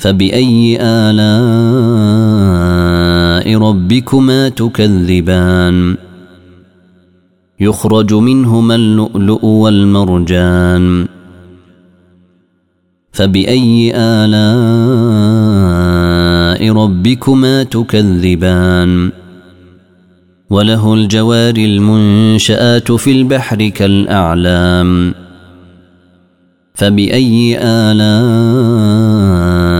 فبأي آلاء ربكما تكذبان؟ يخرج منهما اللؤلؤ والمرجان. فبأي آلاء ربكما تكذبان؟ وله الجوار المنشآت في البحر كالأعلام. فبأي آلاء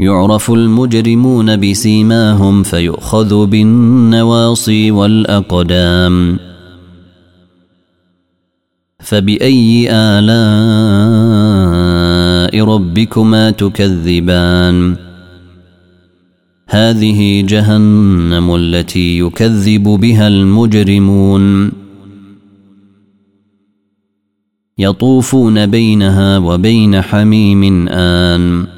يعرف المجرمون بسيماهم فيؤخذ بالنواصي والأقدام. فبأي آلاء ربكما تكذبان؟ هذه جهنم التي يكذب بها المجرمون. يطوفون بينها وبين حميم آن.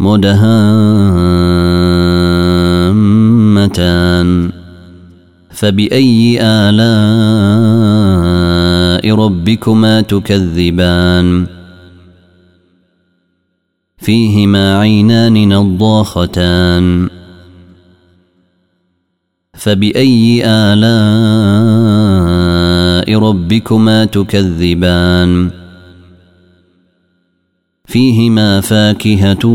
مدهامتان. فبأي آلاء ربكما تكذبان؟ فيهما عينان نضاختان. فبأي آلاء ربكما تكذبان؟ فيهما فاكهة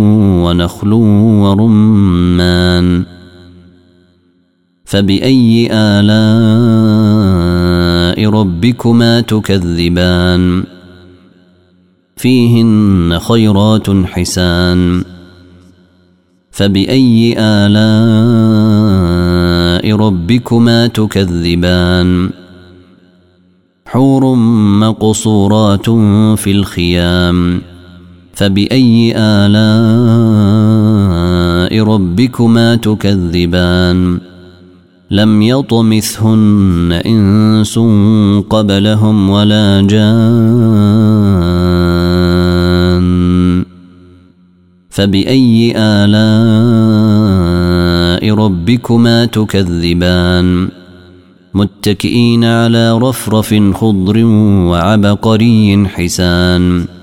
ونخل ورمان. فبأي آلاء ربكما تكذبان؟ فيهن خيرات حسان. فبأي آلاء ربكما تكذبان؟ حور مقصورات في الخيام. فبأي آلاء ربكما تكذبان؟ لم يطمثهن إنس قبلهم ولا جان. فبأي آلاء ربكما تكذبان؟ متكئين على رفرف خضر وعبقري حسان.